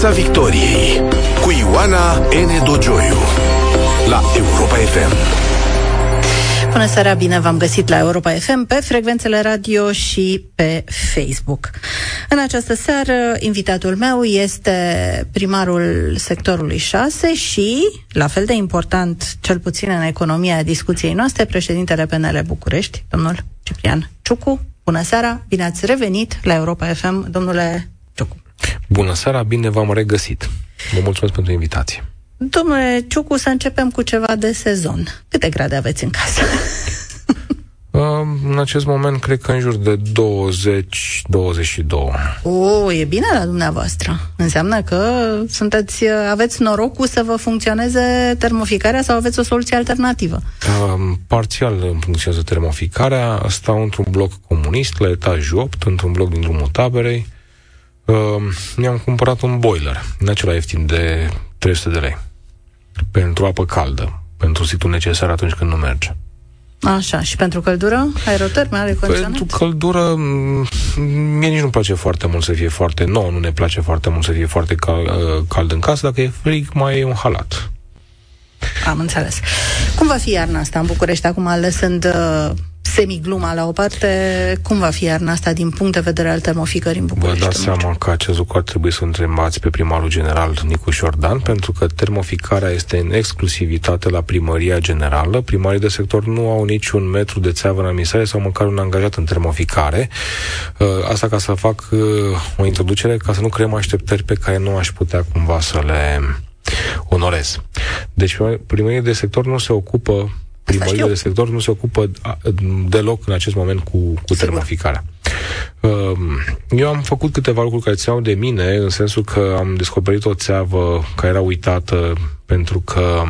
Piața Victoriei cu Ioana N. Dogioiu la Europa FM. Bună seara, bine v-am găsit la Europa FM pe frecvențele radio și pe Facebook. În această seară, invitatul meu este primarul sectorului 6 și, la fel de important, cel puțin în economia discuției noastre, președintele PNL București, domnul Ciprian Ciucu. Bună seara, bine ați revenit la Europa FM, domnule Ciucu. Bună seara, bine v-am regăsit. Vă mulțumesc pentru invitație. Domnule Ciucu, să începem cu ceva de sezon. Câte grade aveți în casă? În acest moment, cred că în jur de 20-22. O, e bine la dumneavoastră. Înseamnă că sunteți, aveți norocul să vă funcționeze termoficarea sau aveți o soluție alternativă? Uh, parțial îmi funcționează termoficarea. Stau într-un bloc comunist, la etajul 8, într-un bloc din drumul taberei. Uh, mi-am cumpărat un boiler, în acela ieftin de 300 de lei. Pentru apă caldă, pentru situl necesar atunci când nu merge. Așa, și pentru căldură? Aeroterme, are Pentru căldură, mie nici nu place foarte mult să fie foarte nou, nu ne place foarte mult să fie foarte cal, uh, cald în casă, dacă e frig, mai e un halat. Am înțeles. Cum va fi iarna asta în București, acum lăsând uh, semigluma la o parte, cum va fi iarna asta din punct de vedere al termoficării în București? Vă dați seama că acest lucru ar trebui să întrebați pe primarul general Nicu Șordan, pentru că termoficarea este în exclusivitate la primăria generală. Primarii de sector nu au niciun metru de țeavă în administrare sau măcar un angajat în termoficare. Uh, asta ca să fac uh, o introducere, ca să nu creăm așteptări pe care nu aș putea cumva să le onorez. Deci primăria de sector nu se ocupă primările de sector nu se ocupă deloc în acest moment cu, cu termoficarea. Um, eu am făcut câteva lucruri care țineau de mine, în sensul că am descoperit o țeavă care era uitată pentru că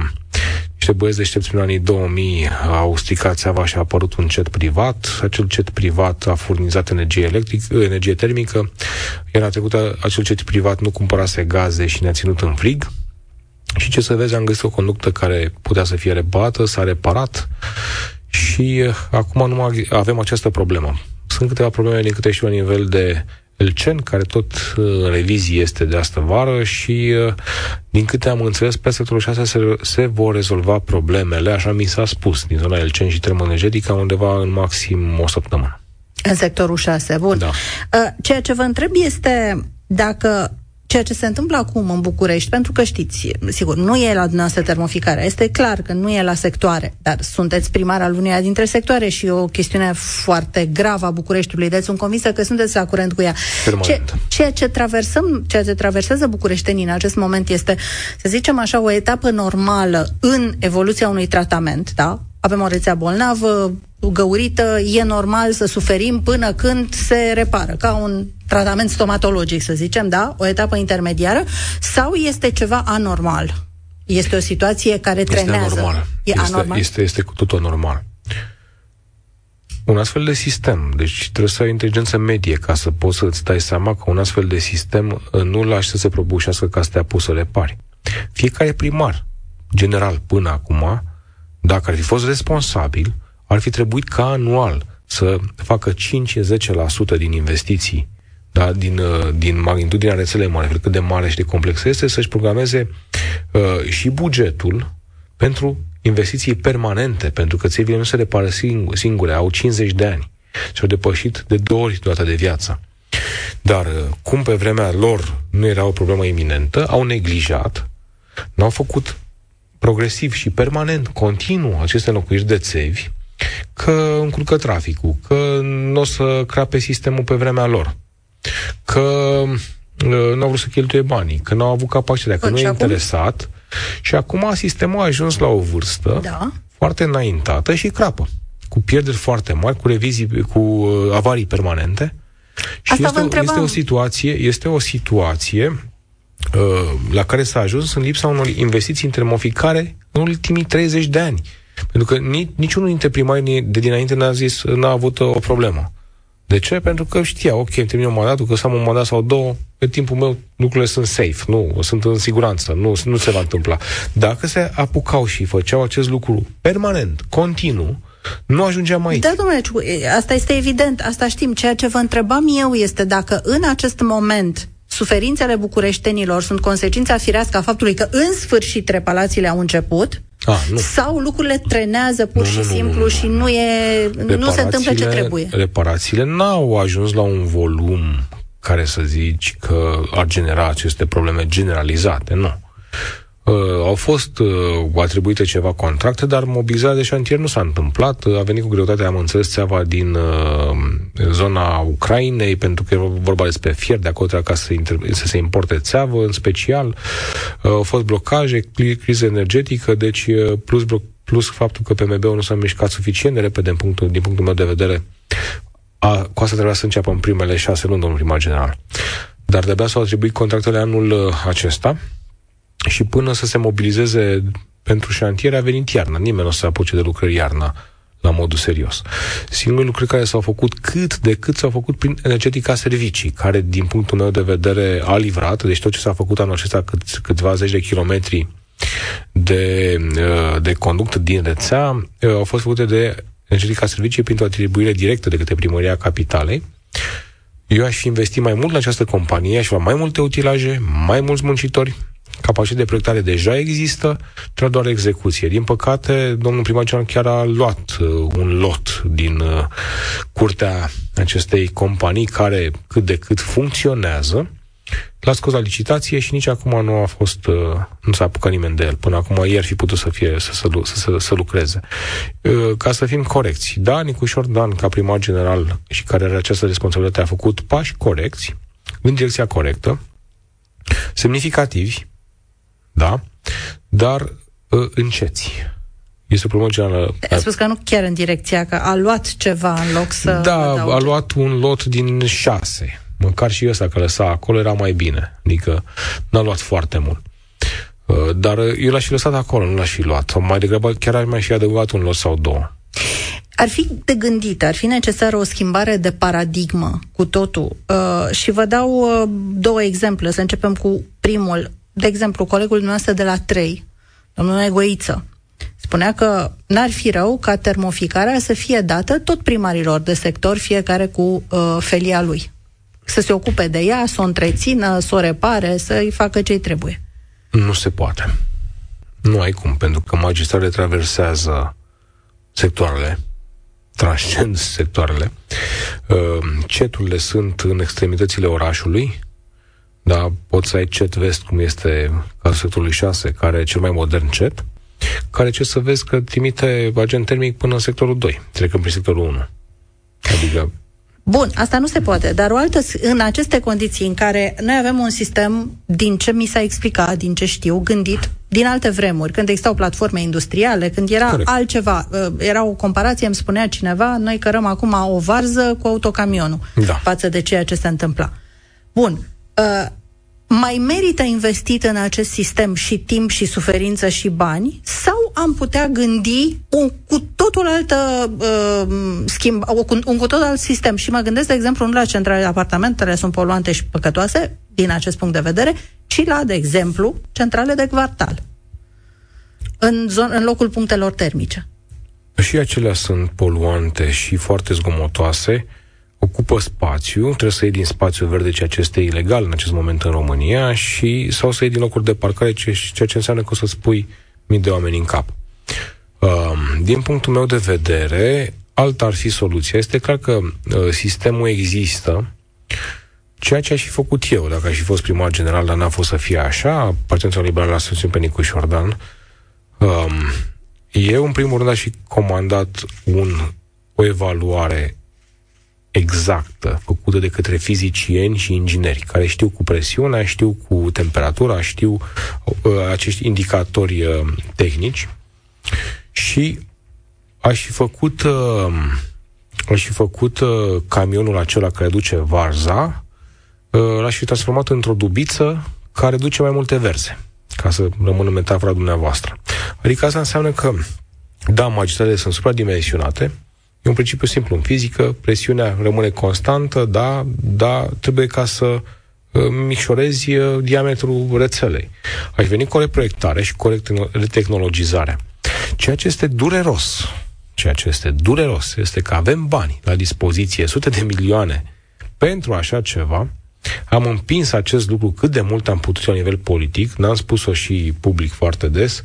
niște băieți deștepți în anii 2000 au stricat țeava și a apărut un cet privat. Acel cet privat a furnizat energie electrică, energie termică, iar a trecut acel cet privat nu cumpărase gaze și ne-a ținut în frig. Și ce să vezi, am găsit o conductă care putea să fie reparată, s-a reparat și uh, acum nu mai avem această problemă. Sunt câteva probleme din câte știu la nivel de Elcen, care tot uh, în revizie este de astă vară și, uh, din câte am înțeles, pe sectorul 6 se, se vor rezolva problemele, așa mi s-a spus, din zona Elcen și termoenergetică, undeva în maxim o săptămână. În sectorul 6, bun. Da. Ceea ce vă întreb este dacă ceea ce se întâmplă acum în București, pentru că știți, sigur, nu e la dumneavoastră termoficarea, este clar că nu e la sectoare, dar sunteți primar al uneia dintre sectoare și e o chestiune foarte gravă a Bucureștiului, deci sunt convinsă că sunteți la curent cu ea. Ce, ceea ce traversăm, ceea ce traversează bucureștenii în acest moment este, să zicem așa, o etapă normală în evoluția unui tratament, da? Avem o rețea bolnavă, găurită, e normal să suferim până când se repară, ca un tratament stomatologic, să zicem, da? O etapă intermediară, sau este ceva anormal? Este o situație care trenează. Este anormal. E este, anormal? Este, este cu totul normal. Un astfel de sistem, deci trebuie să ai inteligență medie ca să poți să-ți dai seama că un astfel de sistem uh, nu lași să se prăbușească ca să te apuci să repari. Fiecare primar, general până acum, dacă ar fi fost responsabil, ar fi trebuit ca anual să facă 5-10% din investiții da, din, uh, din magnitudinea rețelei mari, cât de mare și de complexă este, să-și programeze uh, și bugetul pentru investiții permanente, pentru că țevile nu se repară singure, singure, au 50 de ani și au depășit de două ori toată de viață. Dar uh, cum pe vremea lor nu era o problemă iminentă, au neglijat, n-au făcut progresiv și permanent, continuu, aceste înlocuiri de țevi, că încurcă traficul, că nu o să crape sistemul pe vremea lor, că uh, nu au vrut să cheltuie banii, că nu au avut capacitatea, că nu e interesat. Și acum sistemul a ajuns la o vârstă da. foarte înaintată și crapă, cu pierderi foarte mari, cu revizii, cu uh, avarii permanente. Și Asta este, o, este o situație, este o situație uh, la care s-a ajuns în lipsa unor investiții în termoficare în ultimii 30 de ani. Pentru că nici, niciunul dintre primarii de dinainte n-a zis, n-a avut o problemă. De ce? Pentru că știa, ok, termin mandatul, că să am un mandat sau două, pe timpul meu lucrurile sunt safe, nu, sunt în siguranță, nu, nu se va întâmpla. Dacă se apucau și făceau acest lucru permanent, continuu, nu ajungeam aici. Da, domnule, asta este evident, asta știm. Ceea ce vă întrebam eu este dacă în acest moment suferințele bucureștenilor sunt consecința firească a faptului că în sfârșit reparațiile au început, a, nu. Sau lucrurile trenează pur nu, și nu, simplu nu, nu, nu. și nu, e, nu se întâmplă ce trebuie? Reparațiile n-au ajuns la un volum care să zici că ar genera aceste probleme generalizate, nu. Uh, au fost uh, atribuite ceva contracte, dar mobilizarea de șantier nu s-a întâmplat. A venit cu greutate, am înțeles, țeava din uh, zona Ucrainei, pentru că e vorba despre fier, de acolo ca să, inter- să se importe țeavă, în special. Uh, au fost blocaje, criză energetică, deci uh, plus, plus faptul că PMB-ul nu s-a mișcat suficient de repede din punctul, din punctul meu de vedere. A, cu asta trebuia să înceapă în primele șase luni, domnul primar general. Dar de-abia s-au atribuit contractele anul uh, acesta, și până să se mobilizeze pentru șantiere a venit iarna. Nimeni nu o să apuce de lucrări iarna la modul serios. Singurele lucruri care s-au făcut cât de cât s-au făcut prin energetica servicii, care din punctul meu de vedere a livrat, deci tot ce s-a făcut anul acesta cât, câteva zeci de kilometri de, uh, de conductă din rețea uh, au fost făcute de energetica servicii printr-o atribuire directă de către primăria capitalei. Eu aș fi investit mai mult în această companie, aș avea mai multe utilaje, mai mulți muncitori, Capacitatea de proiectare deja există, trebuie doar execuție. Din păcate, domnul primar chiar a luat uh, un lot din uh, curtea acestei companii care cât de cât funcționează, l-a scos la licitație și nici acum nu a fost, uh, nu s-a apucat nimeni de el. Până acum el ar fi putut să, fie, să, să, să, să lucreze. Uh, ca să fim corecți, da, Nicușor Dan, ca primar general și care are această responsabilitate, a făcut pași corecți, în direcția corectă, semnificativi, da? Dar uh, înceți. Este o problemă generală. A spus că nu chiar în direcția, că a luat ceva în loc să... Da, adauge. a luat un lot din șase. Măcar și ăsta că lăsa acolo era mai bine. Adică n-a luat foarte mult. Uh, dar eu l-aș fi lăsat acolo, nu l-aș fi luat. Sau mai degrabă chiar ar mai fi adăugat un lot sau două. Ar fi de gândit, ar fi necesară o schimbare de paradigmă cu totul. Uh, și vă dau uh, două exemple. Să începem cu primul de exemplu, colegul nostru de la 3, domnul Egoiță, spunea că n-ar fi rău ca termoficarea să fie dată tot primarilor de sector, fiecare cu uh, felia lui. Să se ocupe de ea, să o întrețină, să o repare, să-i facă ce-i trebuie. Nu se poate. Nu ai cum, pentru că magistrale traversează sectoarele, transcend sectoarele. Uh, ceturile sunt în extremitățile orașului, da, poți să ai cet vest, cum este cazul sectorului 6, care e cel mai modern cet, care ce să vezi că trimite agent termic până în sectorul 2, trecând prin sectorul 1. Adică Bun, asta nu se poate, dar o altă, în aceste condiții în care noi avem un sistem, din ce mi s-a explicat, din ce știu, gândit din alte vremuri, când existau platforme industriale, când era Corect. altceva, uh, era o comparație, îmi spunea cineva, noi cărăm acum o varză cu autocamionul da. față de ceea ce se întâmpla. Bun, uh, mai merită investit în acest sistem și timp și suferință și bani sau am putea gândi un cu totul altă uh, schimb, un, un cu totul alt sistem? Și mă gândesc, de exemplu, nu la centrale de apartamentele sunt poluante și păcătoase din acest punct de vedere, ci la, de exemplu, centrale de quartal. În, zon, în locul punctelor termice. Și acelea sunt poluante și foarte zgomotoase ocupă spațiu, trebuie să iei din spațiu verde, ceea ce este ilegal în acest moment în România, și sau să iei din locuri de parcare, ceea ce înseamnă că o să-ți pui mii de oameni în cap. Uh, din punctul meu de vedere, alta ar fi soluția. Este clar că uh, sistemul există, ceea ce aș fi făcut eu, dacă aș fi fost primar general, dar n-a fost să fie așa, Partidul Liberal la susțin pe Nicu Șordan, uh, eu, în primul rând, aș fi comandat un, o evaluare exactă, făcută de către fizicieni și ingineri, care știu cu presiunea, știu cu temperatura, știu uh, acești indicatori uh, tehnici și aș fi făcut uh, aș fi făcut uh, camionul acela care duce varza, uh, l-aș fi transformat într-o dubiță care duce mai multe verze, ca să rămână metafora dumneavoastră. Adică asta înseamnă că, da, magistrale sunt supradimensionate, E un principiu simplu. În fizică, presiunea rămâne constantă, da, da, trebuie ca să uh, micșorezi uh, diametrul rețelei. Aș veni cu o reproiectare și cu o retehnologizare. Ceea ce este dureros, ceea ce este dureros, este că avem bani la dispoziție, sute de milioane pentru așa ceva, Am împins acest lucru cât de mult am putut la nivel politic, n-am spus-o și public foarte des,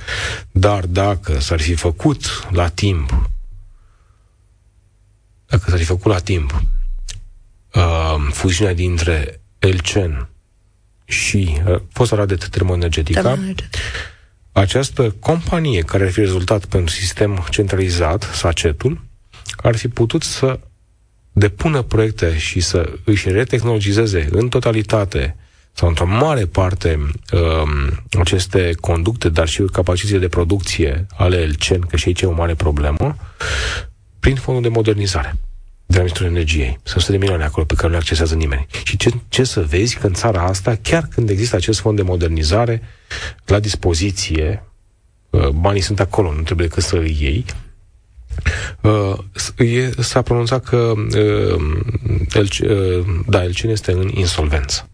dar dacă s-ar fi făcut la timp, dacă s-ar fi făcut la timp uh, fuziunea dintre Elcen și uh, fosta Radet Termoenergetica, această companie care ar fi rezultat pentru sistem centralizat, SACET-ul, ar fi putut să depună proiecte și să își retehnologizeze în totalitate sau într-o mare parte um, aceste conducte, dar și capacitățile de producție ale Elcen, că și aici e o mare problemă, prin fondul de modernizare de la Ministrul Energiei. Sunt 100 de milioane acolo pe care nu le accesează nimeni. Și ce, ce să vezi că în țara asta, chiar când există acest fond de modernizare la dispoziție, uh, banii sunt acolo, nu trebuie decât să îi iei, uh, s-a pronunțat că uh, el, da, Elcin este în insolvență.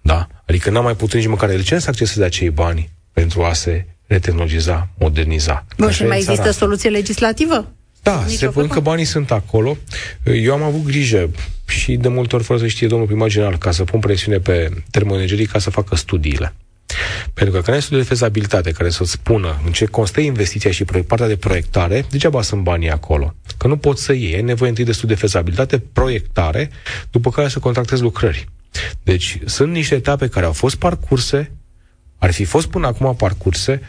Da? Adică n-a mai putut nici măcar Elcin să acceseze acei bani pentru a se retehnologiza, moderniza. Bun, și mai există asta. soluție legislativă? Da, se pun că banii sunt acolo. Eu am avut grijă și de multe ori fără să știe domnul primar general ca să pun presiune pe termoenergerii ca să facă studiile. Pentru că când ai studii de fezabilitate care să spună în ce constă investiția și partea de proiectare, degeaba sunt banii acolo. Că nu poți să iei, e nevoie întâi de studii de fezabilitate, proiectare, după care să contractezi lucrări. Deci sunt niște etape care au fost parcurse, ar fi fost până acum parcurse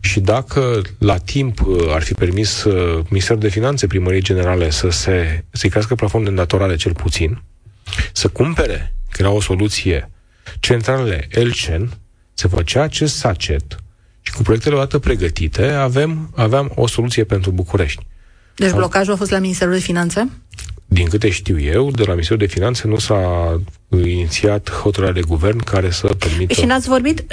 și dacă la timp uh, ar fi permis uh, Ministerul de Finanțe, Primăriei Generale, să se, să-i crească plafonul de îndatorare cel puțin, să cumpere, că era o soluție, centralele Elcen, se făcea acest sacet și cu proiectele odată pregătite avem, aveam o soluție pentru București. Deci blocajul a fost la Ministerul de Finanțe? Din câte știu eu, de la Ministerul de Finanțe nu s-a inițiat hotărârea de guvern care să permită... Și n-ați vorbit...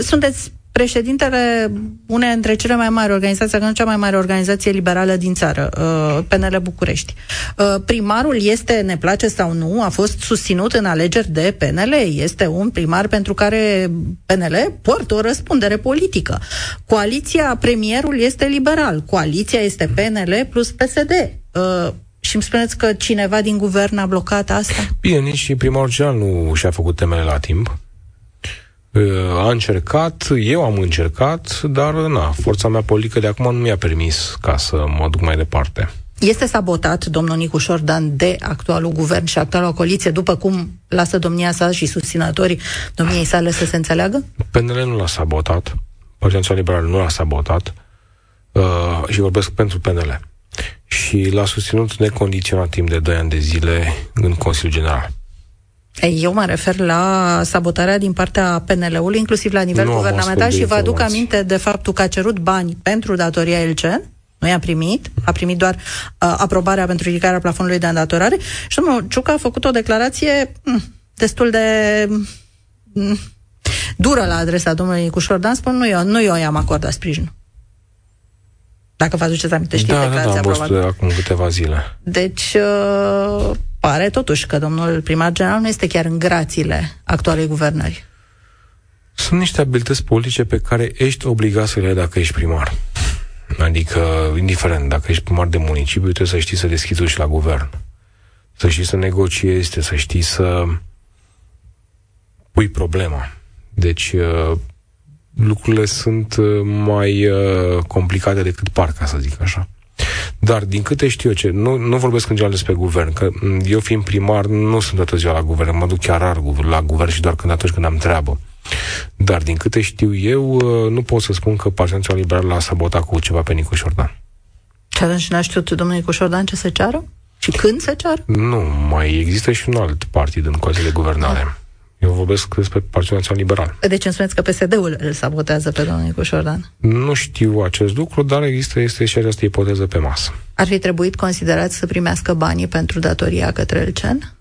Sunteți președintele unei dintre cele mai mari organizații, dacă nu cea mai mare organizație liberală din țară, uh, PNL București. Uh, primarul este, ne place sau nu, a fost susținut în alegeri de PNL. Este un primar pentru care PNL poartă o răspundere politică. Coaliția, premierul este liberal. Coaliția este PNL plus PSD. Uh, și îmi spuneți că cineva din guvern a blocat asta? Bine, nici primarul general nu și-a făcut temele la timp. A încercat, eu am încercat, dar na, forța mea politică de acum nu mi-a permis ca să mă duc mai departe. Este sabotat domnul Nicu Șordan de actualul guvern și actuala coaliție, după cum lasă domnia sa și susținătorii domniei sale să se înțeleagă? PNL nu l-a sabotat. Partidul Liberal nu l-a sabotat. Uh, și vorbesc pentru PNL și l-a susținut necondiționat timp de 2 ani de zile în Consiliul General. Eu mă refer la sabotarea din partea PNL-ului, inclusiv la nivel nu guvernamental și vă aduc aminte de faptul că a cerut bani pentru datoria Elcen, nu i-a primit, a primit doar uh, aprobarea pentru ridicarea plafonului de îndatorare și domnul Ciucă a făcut o declarație mm, destul de mm, dură la adresa domnului Nicușor Dan, spun nu eu, nu eu i-am acordat sprijin. Dacă vă aduceți aminte, știți da, declarația da, da, am acum câteva zile. Deci, uh, pare totuși că domnul primar general nu este chiar în grațiile actualei guvernări. Sunt niște abilități politice pe care ești obligat să le ai dacă ești primar. Adică, indiferent, dacă ești primar de municipiu, trebuie să știi să deschizi și la guvern. Să știi să negociezi, să știi să pui problema. Deci, uh, lucrurile sunt uh, mai uh, complicate decât par, ca să zic așa. Dar, din câte știu eu, ce, nu, nu vorbesc în general despre guvern, că eu fiind primar nu sunt toată ziua la guvern, mă duc chiar rar la guvern și doar când atunci când am treabă. Dar, din câte știu eu, uh, nu pot să spun că Partidul Liberal l-a sabotat cu ceva pe Nicu Șordan. Și atunci n-a știut domnul Nicu Șordan ce să ceară? Și când să ceară? Nu, mai există și un alt partid în coaliție de guvernare. Ah eu vorbesc despre Partidul Național Liberal. Deci îmi spuneți că PSD-ul îl sabotează pe domnul Nicuș Șordan? Nu știu acest lucru, dar există este și această ipoteză pe masă. Ar fi trebuit considerat să primească banii pentru datoria către Elcen?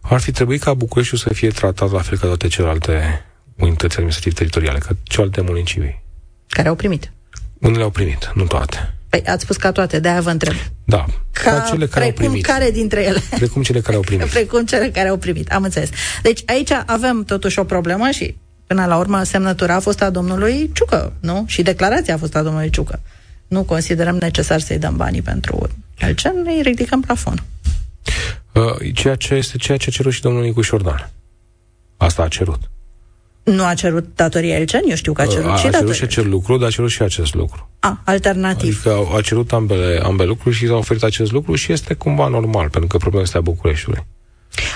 Ar fi trebuit ca Bucureștiul să fie tratat la fel ca toate celelalte unități administrative teritoriale, ca celelalte municipii. Care au primit? Unele au primit, nu toate. Păi ați spus ca toate, de-aia vă întreb. Da, ca, ca cele care precum au primit. care dintre ele? Precum cele care au primit. precum cele care au primit, am înțeles. Deci aici avem totuși o problemă și până la urmă semnătura a fost a domnului Ciucă, nu? Și declarația a fost a domnului Ciucă. Nu considerăm necesar să-i dăm banii pentru Elcen, îi ridicăm plafon. Uh, ceea ce este ceea ce a cerut și domnul Nicuș Șordan. Asta a cerut. Nu a cerut datoria Elcen? Eu știu că a cerut a, și A cerut și acest lucru, dar a cerut și acest lucru. A, alternativ. Adică a cerut ambele, ambele lucruri și s-a oferit acest lucru și este cumva normal, pentru că problema este a Bucureștiului.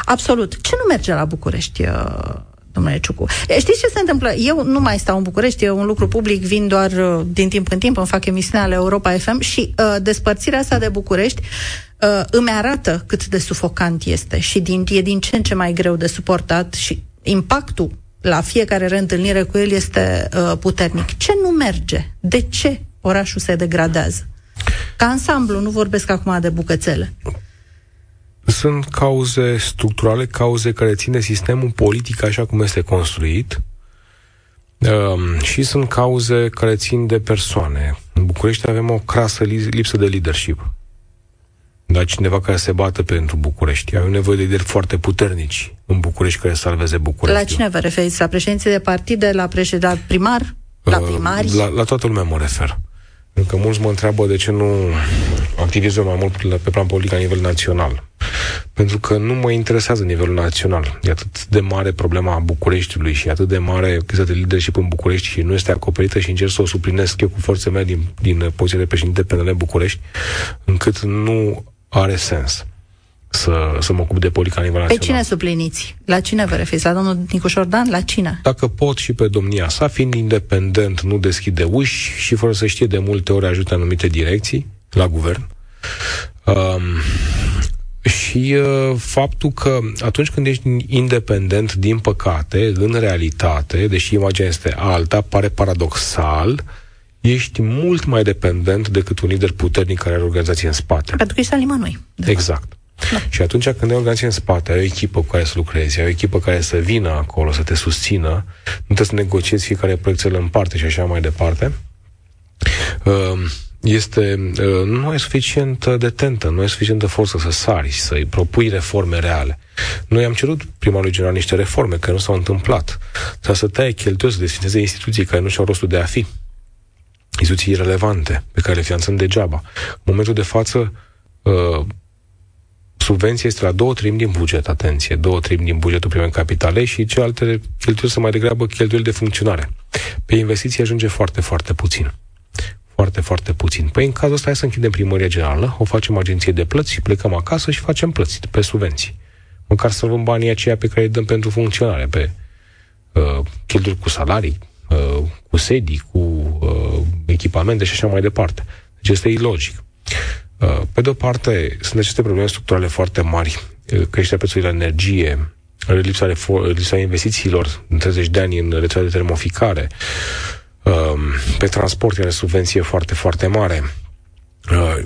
Absolut. Ce nu merge la București, uh, domnule Ciucu? Știți ce se întâmplă? Eu nu mai stau în București, e un lucru public, vin doar uh, din timp în timp, îmi fac emisiunea la Europa FM și uh, despărțirea asta de București uh, îmi arată cât de sufocant este și din, e din ce în ce mai greu de suportat și impactul la fiecare reîntâlnire cu el este uh, puternic. Ce nu merge? De ce orașul se degradează? Ca ansamblu, nu vorbesc acum de bucățele. Sunt cauze structurale, cauze care țin de sistemul politic așa cum este construit um, și sunt cauze care țin de persoane. În București avem o crasă lipsă de leadership. Dar cineva care se bată pentru București. Avem nevoie de lideri foarte puternici în București care să salveze București. La cine vă referiți? La președinții de partide, la, președinte, primar? La uh, primari? La, la toată lumea mă refer. Pentru că mulți mă întreabă de ce nu activez mai mult pe plan politic la nivel național. Pentru că nu mă interesează nivelul național. E atât de mare problema Bucureștiului și atât de mare criza de leadership în București și nu este acoperită și încerc să o suplinesc eu cu forțe mea din, din poziția de președinte PNL București, încât nu are sens să, să mă ocup de politica la nivel național. Pe cine supliniți? La cine vă referiți? La domnul Nicușor Dan? La cine? Dacă pot și pe domnia sa, fiind independent, nu deschide uși și fără să știe de multe ori ajută anumite direcții la guvern. Um, și uh, faptul că atunci când ești independent, din păcate, în realitate, deși imaginea este alta, pare paradoxal, ești mult mai dependent decât un lider puternic care are organizație în spate. Pentru că ești la nimănui. Exact. Da. Și atunci când ai organizație în spate, ai o echipă cu care să lucrezi, ai o echipă care să vină acolo, să te susțină, nu trebuie să negociezi fiecare proiect în parte și așa mai departe, um, este, uh, nu ai suficient de tentă, nu ai suficient de forță să sari și să-i propui reforme reale. Noi am cerut primarului general niște reforme care nu s-au întâmplat. Să să taie cheltuieli, să desfințeze instituții care nu și-au rostul de a fi. Instituții relevante, pe care le finanțăm degeaba. În momentul de față, uh, subvenția este la două treimi din buget, atenție, două treimi din bugetul primei capitale și celelalte cheltuieli sunt mai degrabă cheltuieli de funcționare. Pe investiții ajunge foarte, foarte puțin. Foarte, foarte puțin. Păi în cazul ăsta hai să închidem primăria generală, o facem agenție de plăți și plecăm acasă și facem plăți pe subvenții. Măcar să luăm banii aceia pe care îi dăm pentru funcționare, pe uh, cheltuieli cu salarii, uh, cu sedii, cu uh, echipamente și așa mai departe. Deci este ilogic. Uh, pe de o parte, sunt aceste probleme structurale foarte mari, uh, creșterea prețului la energie, lipsa, refor- lipsa investițiilor în 30 de ani în rețeaua de termoficare, um, pe transport are subvenție foarte, foarte mare. Uh,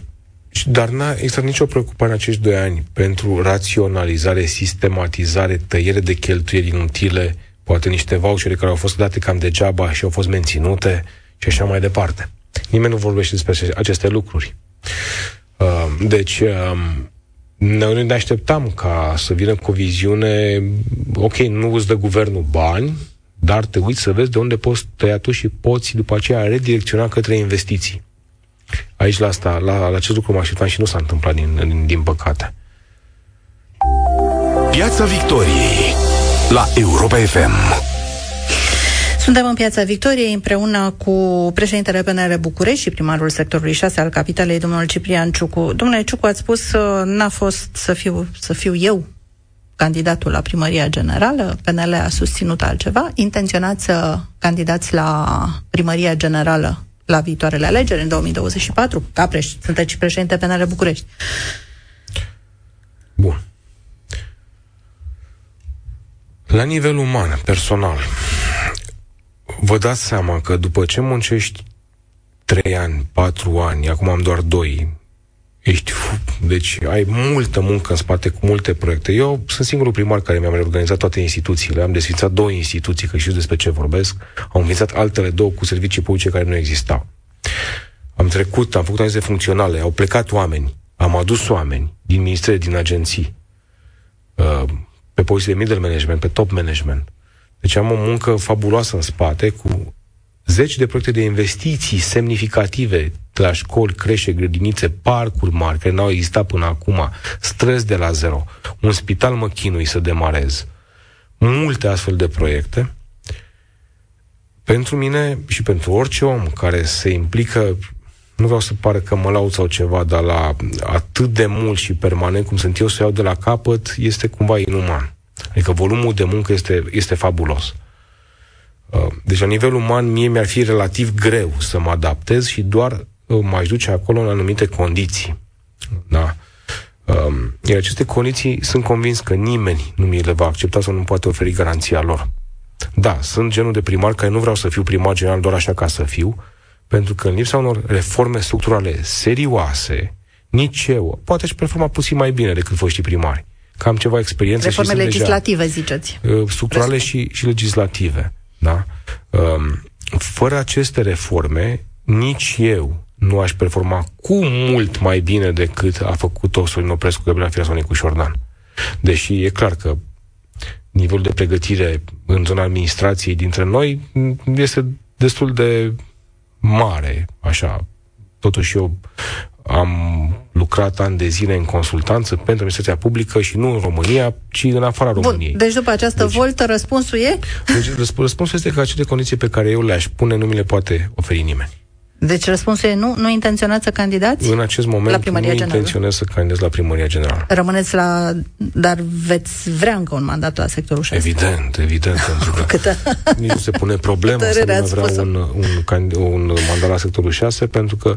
dar n-a existat nicio preocupare în acești doi ani pentru raționalizare, sistematizare, tăiere de cheltuieli inutile, poate niște vouchere care au fost date cam degeaba și au fost menținute și așa mai departe. Nimeni nu vorbește despre aceste lucruri. Uh, deci, um, noi ne așteptam ca să vină cu o viziune, ok, nu îți dă guvernul bani, dar te uiți să vezi de unde poți tăia tu și poți după aceea redirecționa către investiții. Aici la asta, la, la acest lucru mă așteptam și nu s-a întâmplat din, din, din păcate. Piața Victoriei la Europa FM. Suntem în Piața Victoriei împreună cu președintele PNR București și primarul sectorului 6 al capitalei, domnul Ciprian Ciucu. Domnule Ciucu, ați spus că n-a fost să fiu, să fiu eu candidatul la primăria generală, PNL a susținut altceva. Intenționați să candidați la primăria generală la viitoarele alegeri în 2024, ca preș- sunteți președinte PNL București. Bun. La nivel uman, personal, vă dați seama că după ce muncești trei ani, patru ani, acum am doar doi, ești, deci ai multă muncă în spate cu multe proiecte. Eu sunt singurul primar care mi-am reorganizat toate instituțiile. Am desfințat două instituții, că știu despre ce vorbesc. Am înființat altele două cu servicii publice care nu existau. Am trecut, am făcut analize funcționale, au plecat oameni, am adus oameni din ministere, din agenții, uh, pe poziții de middle management, pe top management. Deci am o muncă fabuloasă în spate cu zeci de proiecte de investiții semnificative la școli, creșe, grădinițe, parcuri mari care n-au existat până acum, străzi de la zero. Un spital mă chinui să demarez. multe astfel de proiecte. Pentru mine și pentru orice om care se implică, nu vreau să pară că mă laud sau ceva, dar la atât de mult și permanent cum sunt eu să iau de la capăt, este cumva inuman. Adică volumul de muncă este, este fabulos. Uh, deci, la nivel uman, mie mi-ar fi relativ greu să mă adaptez și doar uh, m-aș duce acolo în anumite condiții. Da? Um, iar aceste condiții sunt convins că nimeni nu mi le va accepta sau nu poate oferi garanția lor. Da, sunt genul de primar care nu vreau să fiu primar general doar așa ca să fiu, pentru că în lipsa unor reforme structurale serioase, nici eu, poate aș performa puțin mai bine decât foștii primari. Că am ceva experiență Reforme și legislative, deja, ziceți. Uh, structurale și, și legislative. Da? Um, fără aceste reforme, nici eu nu aș performa cu mult mai bine decât a făcut-o Sorin Oprescu, Gabriela Firea cu Șordan. Deși e clar că nivelul de pregătire în zona administrației dintre noi este destul de mare, așa. Totuși eu am lucrat ani de zile în consultanță pentru administrația publică și nu în România, ci în afara Bun, României. Deci după această deci, voltă răspunsul e? Deci răspunsul este că acele condiții pe care eu le-aș pune nu mi le poate oferi nimeni. Deci răspunsul e nu? Nu intenționați să candidați? În acest moment la primăria nu generală. intenționez să candidez la primăria generală. Rămâneți la... Dar veți vrea încă un mandat la sectorul 6? Evident, evident, pentru că Câtă? nici nu se pune problema să nu vrea un, un, un mandat la sectorul 6, pentru că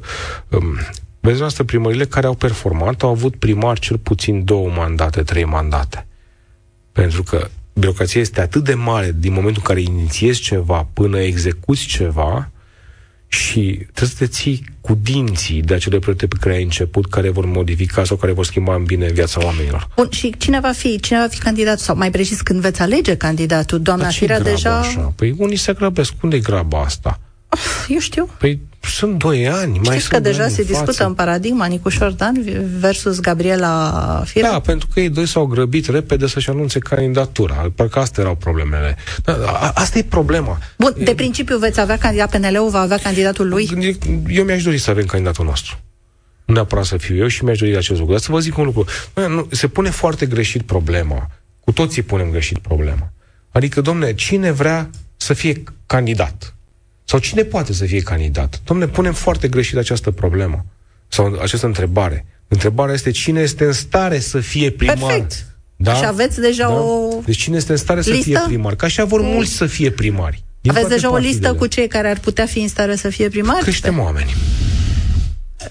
um, Vezi noastră, primările care au performat au avut primar cel puțin două mandate, trei mandate. Pentru că birocrația este atât de mare din momentul în care inițiezi ceva până execuți ceva, și trebuie să te ții cu dinții de acele proiecte pe care ai început, care vor modifica sau care vor schimba în bine viața oamenilor. Bun, și cine va fi, cine va fi candidat sau mai precis când veți alege candidatul? Doamna Firea deja... Așa? Păi unii se grăbesc. Unde e graba asta? Eu știu. Păi sunt doi ani. Știți mai că deja se discută față. în paradigma Nicu Șordan versus Gabriela Firea? Da, pentru că ei doi s-au grăbit repede să-și anunțe candidatura. Parcă astea erau problemele. Da, a, asta e problema. Bun, de principiu veți avea candidat, PNL-ul va avea candidatul lui? Eu mi-aș dori să avem candidatul nostru. Nu neapărat să fiu eu și mi-aș dori acest lucru. Dar să vă zic un lucru. Nu, se pune foarte greșit problema. Cu toții punem greșit problema. Adică, domne, cine vrea să fie candidat? Sau cine poate să fie candidat? Domne, punem foarte greșit această problemă. Sau această întrebare. Întrebarea este cine este în stare să fie primar. Perfect. Da? Și aveți deja da? o Deci cine este în stare listă? să fie primar? Că așa vor mulți să fie primari. Aveți deja o listă cu cei care ar putea fi în stare să fie primari? Creștem oameni.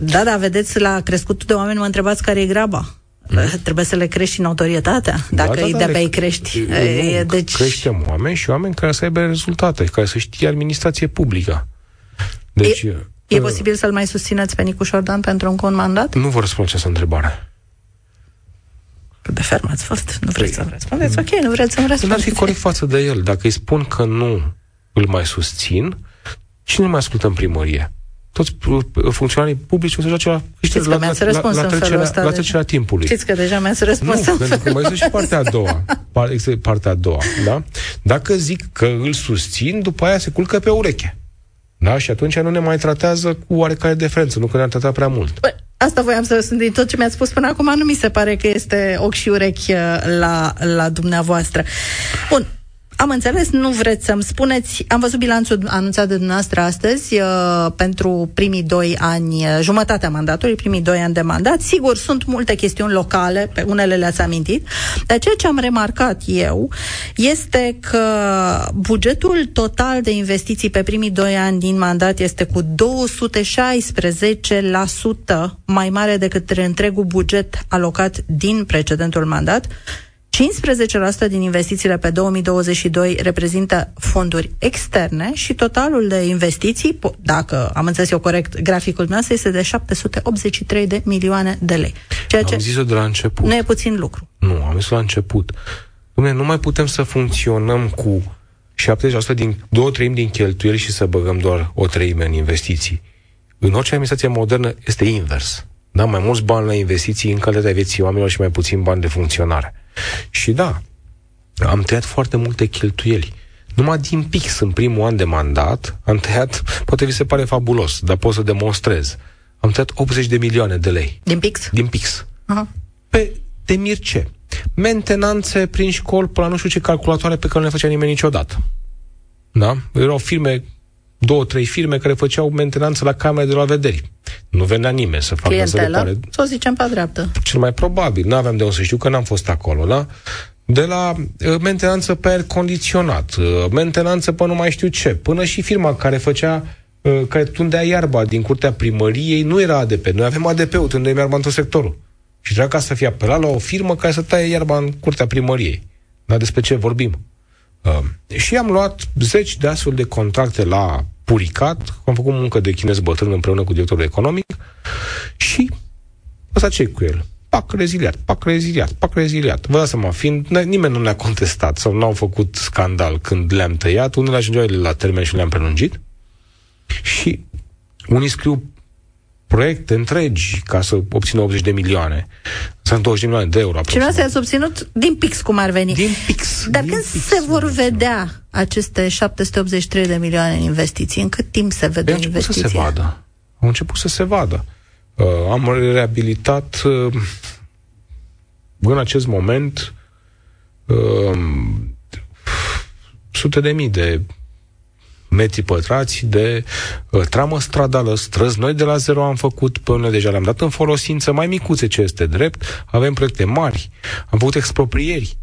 Da, da, vedeți, la crescutul de oameni mă întrebați care e graba. Mm. Trebuie să le crești notorietatea, da, dacă da, da, de-abia îi crești. E, deci... Creștem oameni și oameni care să aibă rezultate, care să știe administrație publică. Deci, e, e posibil să-l mai susțineți pe Nicu Șordan pentru încă un mandat? Nu vă răspund această întrebare. De ferm ați fost. Nu vreți să-mi răspundeți? Ok, nu vreți să-mi răspundeți. Dar fi corect față de el. Dacă îi spun că nu îl mai susțin, cine nu mai ascultă în primărie? Toți funcționarii publici o să joace la, Știți la, că mi-ați răspuns la, la, trecerea, ăsta la trecerea timpului. Știți că deja mi-ați răspuns. Nu, pentru că mai este și partea a doua. Partea a doua, da? Dacă zic că îl susțin, după aia se culcă pe ureche. Da? Și atunci nu ne mai tratează cu oarecare diferență, nu că ne-a tratat prea mult. Bă, asta voiam să sunt din tot ce mi-ați spus până acum, nu mi se pare că este ochi și urechi uh, la, la dumneavoastră. Bun, am înțeles, nu vreți să-mi spuneți. Am văzut bilanțul anunțat de dumneavoastră astăzi uh, pentru primii doi ani, uh, jumătatea mandatului, primii doi ani de mandat. Sigur, sunt multe chestiuni locale, pe unele le-ați amintit, dar ceea ce am remarcat eu este că bugetul total de investiții pe primii doi ani din mandat este cu 216% mai mare decât întregul buget alocat din precedentul mandat. 15% din investițiile pe 2022 reprezintă fonduri externe și totalul de investiții, dacă am înțeles eu corect graficul nostru, este de 783 de milioane de lei. Ceea ce am zis-o de la început. Nu e puțin lucru. Nu, am zis la început. Dumne, nu mai putem să funcționăm cu 70% din, două treimi din cheltuieli și să băgăm doar o treime în investiții. În orice administrație modernă este invers. Da, mai mulți bani la investiții în calitatea vieții oamenilor și mai puțin bani de funcționare. Și da, am tăiat foarte multe cheltuieli. Numai din pix, în primul an de mandat, am tăiat, poate vi se pare fabulos, dar pot să demonstrez. Am tăiat 80 de milioane de lei. Din pix? Din pix. Uh-huh. Pe de Mirce. mentenanțe prin școli, până la nu știu ce calculatoare pe care nu le făcea nimeni niciodată. Da? Erau firme, două, trei firme care făceau mentenanță la camere de la vederi. Nu venea nimeni să facă Clientelă, să să o zicem pe dreaptă. Cel mai probabil. Nu aveam de unde să știu că n-am fost acolo, da? De la uh, mentenanță pe aer condiționat, uh, mentenanță pe nu mai știu ce, până și firma care făcea uh, care tundea iarba din curtea primăriei, nu era ADP. Noi avem ADP-ul, tundem iarba într sectorul. Și trebuia ca să fie apelat la o firmă care să taie iarba în curtea primăriei. Dar despre ce vorbim? Uh, și am luat zeci de astfel de contracte la Puricat, am făcut muncă de chinez bătrân împreună cu directorul economic și ăsta ce cu el? Pac reziliat, pac reziliat, pac reziliat. Vă dați seama, fiind, nimeni nu ne-a contestat sau n-au făcut scandal când le-am tăiat, unele ajungeau la termen și le-am prelungit și unii scriu proiecte întregi ca să obțină 80 de milioane. Sunt 20 de milioane de euro. Și nu ați obținut din pix, cum ar veni. Din pix. Dar din când pix, se vor vedea aceste 783 de milioane în investiții? În cât timp se vede investiții? să se vadă. Au început să se vadă. Uh, am reabilitat uh, în acest moment uh, sute de mii de metri pătrați de uh, tramă stradală, străzi noi de la zero am făcut, pe unele deja le-am dat în folosință, mai micuțe ce este drept, avem proiecte mari, am făcut exproprieri,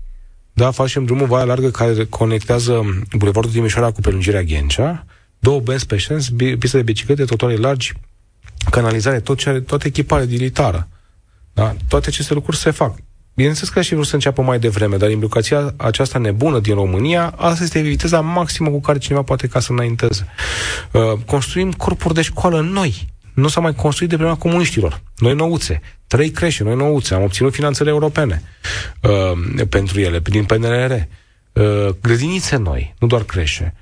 da, facem drumul Vaia Largă care conectează Bulevardul Timișoara cu prelungirea Ghencea, două benzi pe șens, piste de biciclete, totoare largi, canalizare, tot ce are, toată echiparea utilitară. Da? Toate aceste lucruri se fac. Bineînțeles că și vreau să înceapă mai devreme, dar implicația aceasta nebună din România, asta este viteza maximă cu care cineva poate ca să înainteze. Uh, construim corpuri de școală noi. Nu s-a mai construit de vremea comuniștilor. Noi nouțe. Trei creșe, noi nouțe. Am obținut finanțele europene uh, pentru ele, prin PNRR. Uh, grădinițe noi, nu doar creșe.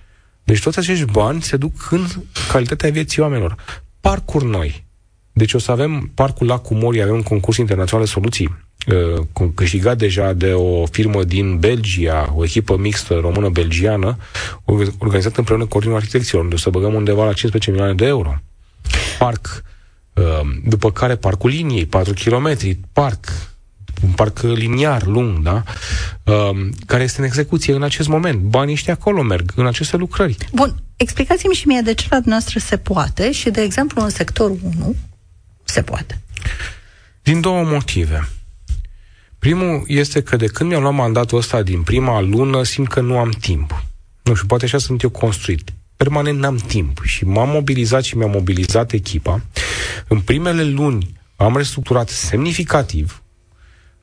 Deci toți acești bani se duc în calitatea vieții oamenilor. Parcuri noi. Deci o să avem parcul la Cumori, avem un concurs internațional de soluții Uh, câștigat deja de o firmă din Belgia, o echipă mixtă română-belgiană, organizată împreună cu Ordinul Arhitecților, unde o să băgăm undeva la 15 milioane de euro. Parc, uh, după care parcul liniei, 4 km, parc, un parc liniar, lung, da? Uh, care este în execuție în acest moment. Banii ăștia acolo merg, în aceste lucrări. Bun, explicați-mi și mie de ce la noastră se poate și, de exemplu, în sectorul 1 se poate. Din două motive. Primul este că de când mi-am luat mandatul ăsta din prima lună, simt că nu am timp. Nu știu, poate așa sunt eu construit. Permanent n-am timp și m-am mobilizat și mi-am mobilizat echipa. În primele luni am restructurat semnificativ.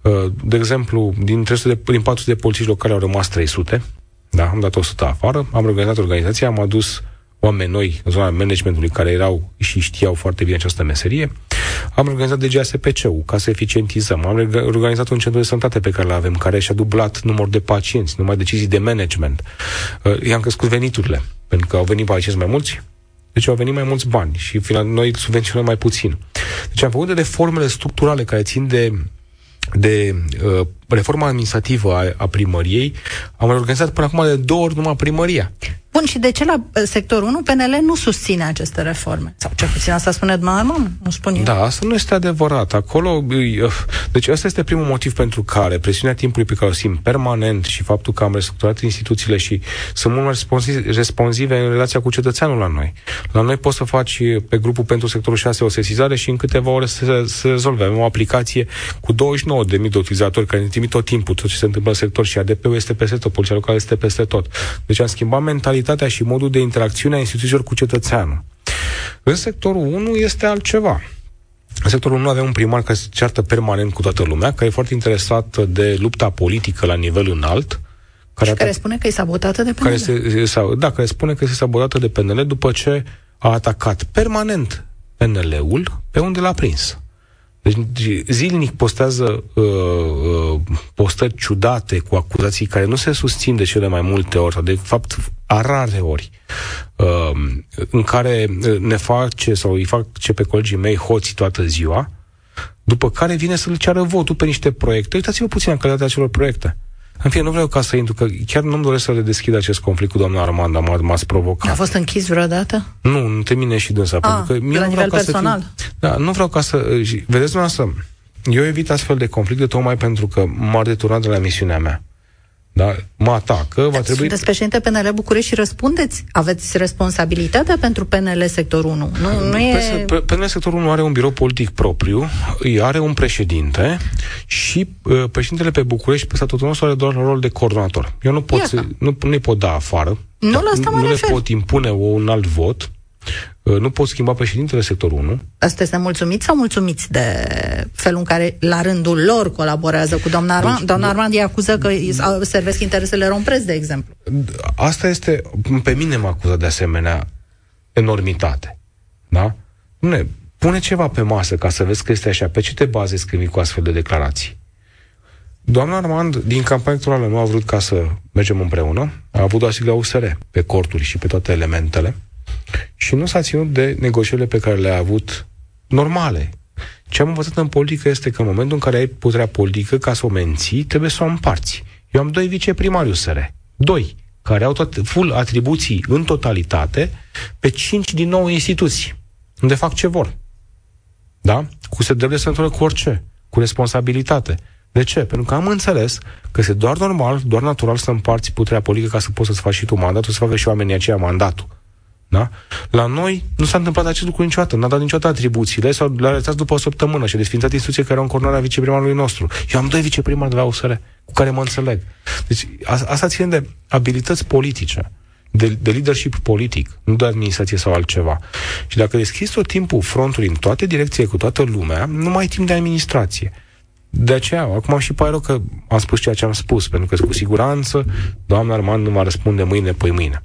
Uh, de exemplu, din, 300 de, din 400 de polițiști locale au rămas 300. Da, am dat 100 afară, am organizat organizația, am adus oameni noi în zona managementului care erau și știau foarte bine această meserie. Am organizat DGASPC-ul ca să eficientizăm. Am organizat un centru de sănătate pe care l avem, care și-a dublat numărul de pacienți, numai decizii de management. Uh, i-am crescut veniturile, pentru că au venit pacienți mai mulți, deci au venit mai mulți bani și noi subvenționăm mai puțin. Deci am făcut de reformele structurale care țin de de uh, reforma administrativă a, a primăriei, am organizat până acum de două ori numai primăria. Bun, și de ce la uh, sectorul 1 PNL nu susține aceste reforme? Sau cel puțin asta spune dumneavoastră, nu spun eu. Da, asta nu este adevărat. Acolo, uh, deci asta este primul motiv pentru care presiunea timpului pe care o simt permanent și faptul că am restructurat instituțiile și sunt mult mai responsive în relația cu cetățeanul la noi. La noi poți să faci pe grupul pentru sectorul 6 o sesizare și în câteva ore să se rezolve. Avem o aplicație cu 29.000 de utilizatori care ne trimit tot timpul tot ce se întâmplă în sector și ADP-ul este peste tot, poliția locală este peste tot. Deci am schimbat mentalitatea și modul de interacțiune a instituțiilor cu cetățeanul. În sectorul 1 este altceva. În sectorul 1 avem un primar care se ceartă permanent cu toată lumea, care e foarte interesat de lupta politică la nivel înalt, care, și care spune că e sabotată de PNL. Care se, da, care spune că este sabotată de PNL după ce a atacat permanent PNL-ul pe unde l-a prins. Deci zilnic postează uh, uh, postări ciudate cu acuzații care nu se susțin de cele mai multe ori, sau de fapt a rare ori, uh, în care uh, ne face sau îi fac ce pe colegii mei hoții toată ziua, după care vine să-l ceară votul pe niște proiecte. Uitați-vă puțin în calitatea acelor proiecte. În fine, nu vreau ca să intru, că chiar nu-mi doresc să le deschid acest conflict cu doamna Armanda, m- m-ați provocat. A fost închis vreodată? Nu, între mine și dânsa. A, pentru că mie la nu nivel vreau personal? Ca să fiu, da, nu vreau ca să... Vedeți, dumneavoastră, eu evit astfel de conflicte tocmai pentru că m-ar deturna de la misiunea mea da, mă atacă, va trebui... Sunteți președinte PNL București și răspundeți? Aveți responsabilitatea pentru PNL sectorul 1? Nu, nu e... PNL sectorul 1 are un birou politic propriu, îi are un președinte și uh, președintele pe București, pe statutul nostru, are doar rol de coordonator. Eu nu pot, să, nu, nu pot da afară. Nu, la asta mă nu refer. le pot impune un alt vot. Uh, nu pot schimba președintele sectorul 1. Asta este mulțumit sau mulțumiți de felul în care, la rândul lor, colaborează cu doamna Armand? Deci, doamna Armand îi acuză că servesc interesele rompres, de exemplu. Asta este, pe mine mă acuză de asemenea enormitate. Da? Ne, pune ceva pe masă ca să vezi că este așa. Pe ce te bazezi când vii cu astfel de declarații? Doamna Armand, din campania electorală, nu a vrut ca să mergem împreună. A avut o sigla USR pe corturi și pe toate elementele și nu s-a ținut de negocierile pe care le-a avut normale. Ce am învățat în politică este că în momentul în care ai puterea politică, ca să o menții, trebuie să o împarți. Eu am doi viceprimari USR. Doi, care au toate full atribuții în totalitate pe cinci din nouă instituții, unde fac ce vor. Da? Cu se trebuie să întâlnă cu orice, cu responsabilitate. De ce? Pentru că am înțeles că este doar normal, doar natural să împarți puterea politică ca să poți să-ți faci și tu mandatul, să facă și oamenii aceia mandatul. Da? La noi nu s-a întâmplat acest lucru niciodată. N-a dat niciodată atribuțiile sau le-a arătat după o săptămână și a desfințat instituție care era în coordonarea viceprimarului nostru. Eu am doi viceprimari de la USR cu care mă înțeleg. Deci a, asta ține de abilități politice, de, de leadership politic, nu de administrație sau altceva. Și dacă deschizi tot timpul frontul în toate direcțiile cu toată lumea, nu mai ai timp de administrație. De aceea, acum am și pare rău că am spus ceea ce am spus, pentru că cu siguranță doamna Armand nu mă răspunde mâine, păi mâine.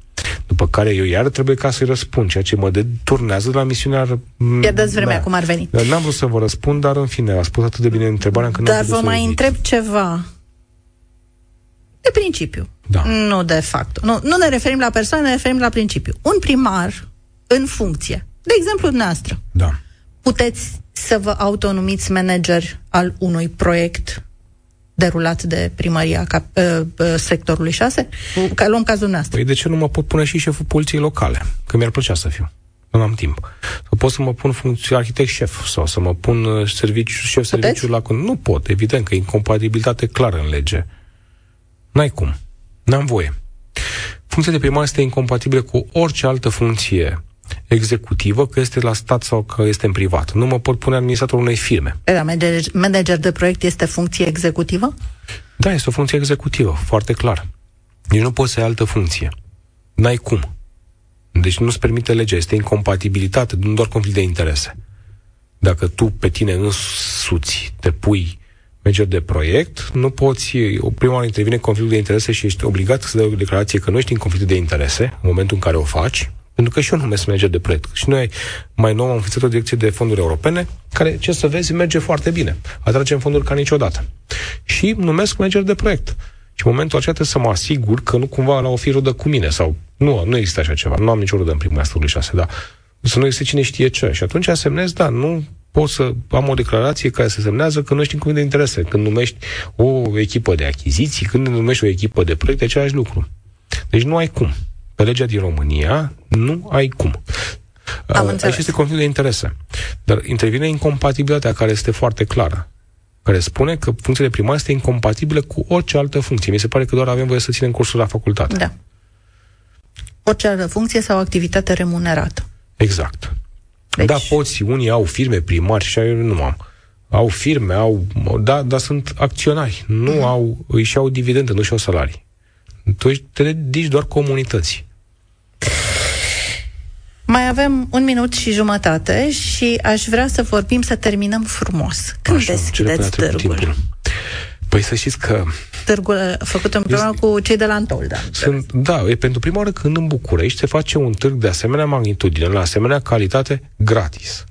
După care eu iar trebuie ca să-i răspund, ceea ce mă deturnează de la misiunea... Pierdeți vremea, da. cum ar veni. N-am vrut să vă răspund, dar în fine, a spus atât de bine întrebarea încât Dar vă mai întreb ceva. De principiu. Da. Nu de fapt. Nu, nu ne referim la persoane, ne referim la principiu. Un primar în funcție, de exemplu dumneavoastră, da. puteți să vă autonumiți manager al unui proiect derulat de primăria cap, uh, uh, sectorului 6? Ca luăm cazul nostru. Păi de ce nu mă pot pune și șeful poliției locale? Că mi-ar plăcea să fiu. Nu am timp. Sau pot să mă pun funcție arhitect șef sau să mă pun uh, serviciu, șef serviciu la... Nu pot, evident că e incompatibilitate clară în lege. N-ai cum. N-am voie. Funcția de primar este incompatibilă cu orice altă funcție executivă, că este la stat sau că este în privat. Nu mă pot pune administratorul unei firme. Da, manager de proiect este funcție executivă? Da, este o funcție executivă, foarte clar. Deci nu poți să ai altă funcție. N-ai cum. Deci nu-ți permite legea, este incompatibilitate, nu doar conflict de interese. Dacă tu pe tine însuți te pui manager de proiect, nu poți, o prima oară intervine conflictul de interese și ești obligat să dai o declarație că nu ești în conflict de interese în momentul în care o faci, pentru că și eu nu numesc manager de proiect. Și noi mai nou am înființat o direcție de fonduri europene, care, ce să vezi, merge foarte bine. Atragem fonduri ca niciodată. Și numesc manager de proiect. Și în momentul acela trebuie să mă asigur că nu cumva la o fi rudă cu mine sau nu, nu există așa ceva. Nu am nicio rudă în primul astfel 6, da. Să nu există cine știe ce. Și atunci semnez, da, nu pot să am o declarație care se semnează că nu ești în cuvânt de interese. Când numești o echipă de achiziții, când numești o echipă de proiect, e același lucru. Deci nu ai cum pe legea din România, nu ai cum. Am uh, Aici este conflict de interese. Dar intervine incompatibilitatea care este foarte clară care spune că funcția de primar este incompatibilă cu orice altă funcție. Mi se pare că doar avem voie să ținem cursul la facultate. Da. Orice altă funcție sau activitate remunerată. Exact. Deci... Da, poți, unii au firme primari și eu nu am. Au firme, au, da, dar sunt acționari. Nu mm. au, își au dividende, nu și au salarii. Tu te dedici doar comunității. Mai avem un minut și jumătate și aș vrea să vorbim, să terminăm frumos. Când Așa, deschideți târgul? Timpul. Păi să știți că... Târgul uh, făcut împreună este... cu cei de la Antolda. Sunt, da, e pentru prima oară când în București se face un târg de asemenea magnitudine, la asemenea calitate, gratis.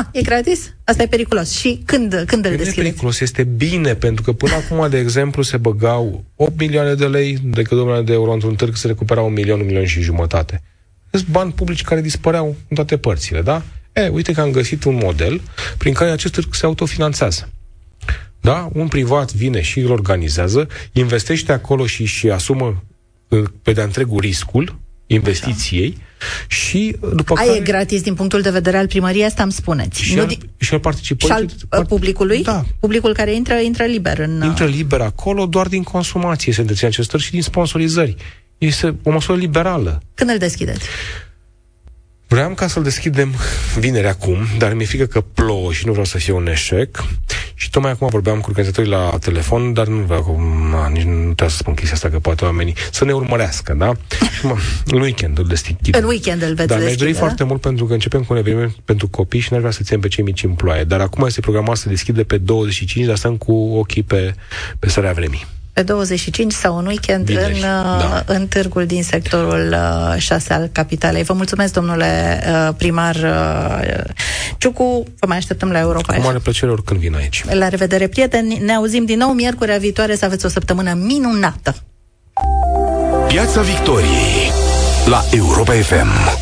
Ah, e gratis? Asta e periculos. Și când, când îl deschideți? Nu e periculos, este bine, pentru că până acum, de exemplu, se băgau 8 milioane de lei decât 2 milioane de euro într-un târg, se recupera un milion, un milion și jumătate. Sunt bani publici care dispăreau în toate părțile, da? E, uite că am găsit un model prin care acest târg se autofinanțează. Da? Un privat vine și îl organizează, investește acolo și și asumă pe de întregul riscul, investiției și după Aia care... e gratis din punctul de vedere al primăriei, asta îmi spuneți. Și, nu al, di- și al participării... și al publicului? Da. Publicul care intră, intră liber în... Intră liber acolo doar din consumație se întreține acest și din sponsorizări. Este o măsură liberală. Când îl deschideți? Vreau ca să-l deschidem vineri acum, dar mi-e frică că plouă și nu vreau să fie un eșec. Și tocmai acum vorbeam cu organizatorii la telefon, dar nu vreau, na, nici nu trebuie să spun chestia asta, că poate oamenii să ne urmărească, da? Și mă, în weekend îl deschid. În weekend îl veți Dar mi-aș deschide, dori da? foarte mult pentru că începem cu un eveniment pentru copii și n-aș vrea să ținem pe cei mici în ploaie. Dar acum este programat să deschide pe 25, dar stăm cu ochii pe, pe sarea vremii. Pe 25 sau un weekend Vineri, în, da. în târgul din sectorul 6 al capitalei. Vă mulțumesc, domnule uh, primar uh, Ciucu. Vă mai așteptăm la Europa. Cu mare plăcere oricând vin aici. La revedere, prieteni. Ne auzim din nou miercurea viitoare să aveți o săptămână minunată. Piața Victoriei la Europa FM.